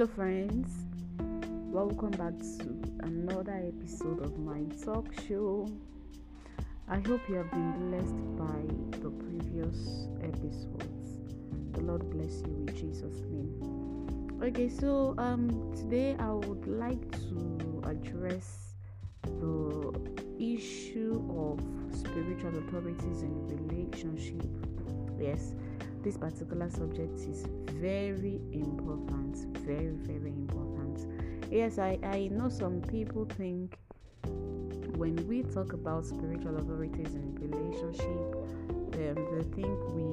Hello, friends. Welcome back to another episode of my talk show. I hope you have been blessed by the previous episodes. The Lord bless you in Jesus' name. Okay, so um today I would like to address the issue of spiritual authorities in relationship. Yes, this particular subject is very important very very important. Yes i i know some people think when we talk about spiritual authorities in relationship um, they think we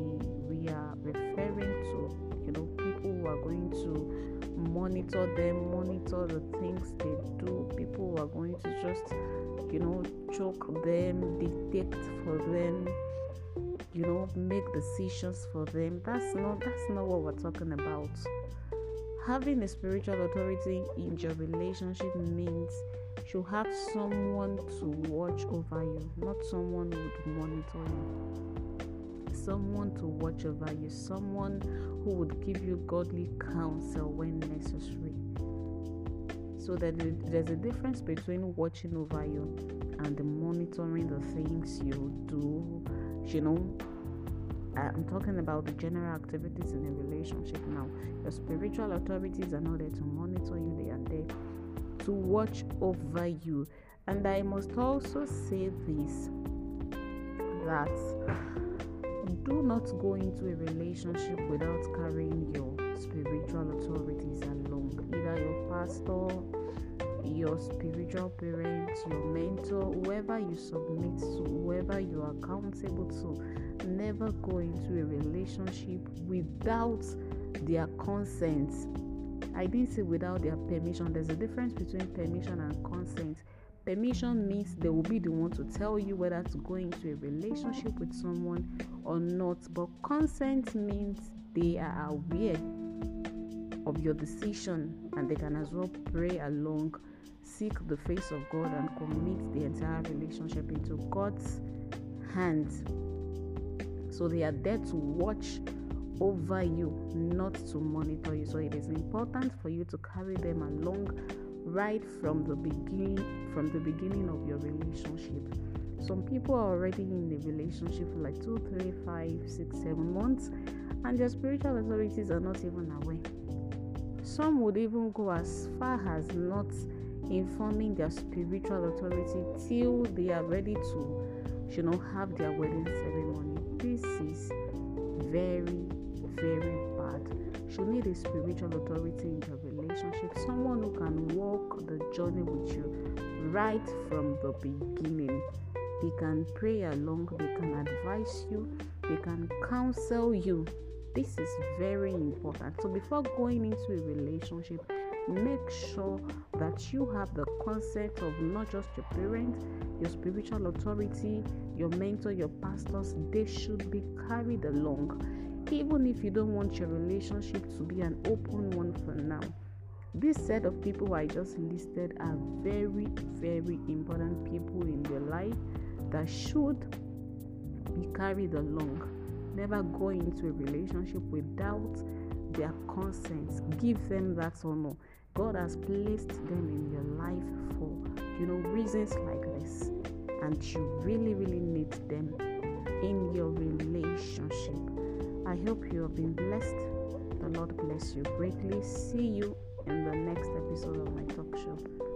we are referring to you know people who are going to monitor them monitor the things they do. People who are going to just you know choke them dictate for them you know make decisions for them. That's not that's not what we're talking about. Having a spiritual authority in your relationship means you have someone to watch over you not someone who would monitor you. Someone to watch over you someone who would give you godly counsel when necessary. So that there's a difference between watching over you and monitoring the things you do you know I'm talking about the general activities in a relationship now. Your spiritual authorities are not there to monitor you, they are there to watch over you. And I must also say this that do not go into a relationship without carrying your spiritual authorities along, either your pastor, your spiritual parents, your mentor, whoever you submit to, whoever you are accountable to never go into a relationship without their consent. I didn't say without their permission. There's a difference between permission and consent. Permission means they will be the one to tell you whether to go into a relationship with someone or not. But consent means they are aware of your decision and they can as well pray along, seek the face of God, and commit the entire relationship into God's hands. So they are there to watch over you, not to monitor you. So it is important for you to carry them along right from the beginning from the beginning of your relationship. Some people are already in a relationship for like two, three, five, six, seven months, and their spiritual authorities are not even aware. Some would even go as far as not informing their spiritual authority till they are ready to, you know, have their wedding ceremony this is very, very bad. You need a spiritual authority in your relationship, someone who can walk the journey with you right from the beginning. They can pray along, they can advise you, they can counsel you. This is very important. So, before going into a relationship, make sure that you have the consent of not just your parents, your spiritual authority, your mentor, your pastors. They should be carried along, even if you don't want your relationship to be an open one for now. This set of people I just listed are very, very important people in your life that should be carried along. Never go into a relationship without their consent. Give them that honor. God has placed them in your life for you know reasons like this, and you really, really need them in your relationship. I hope you have been blessed. The Lord bless you greatly. See you in the next episode of my talk show.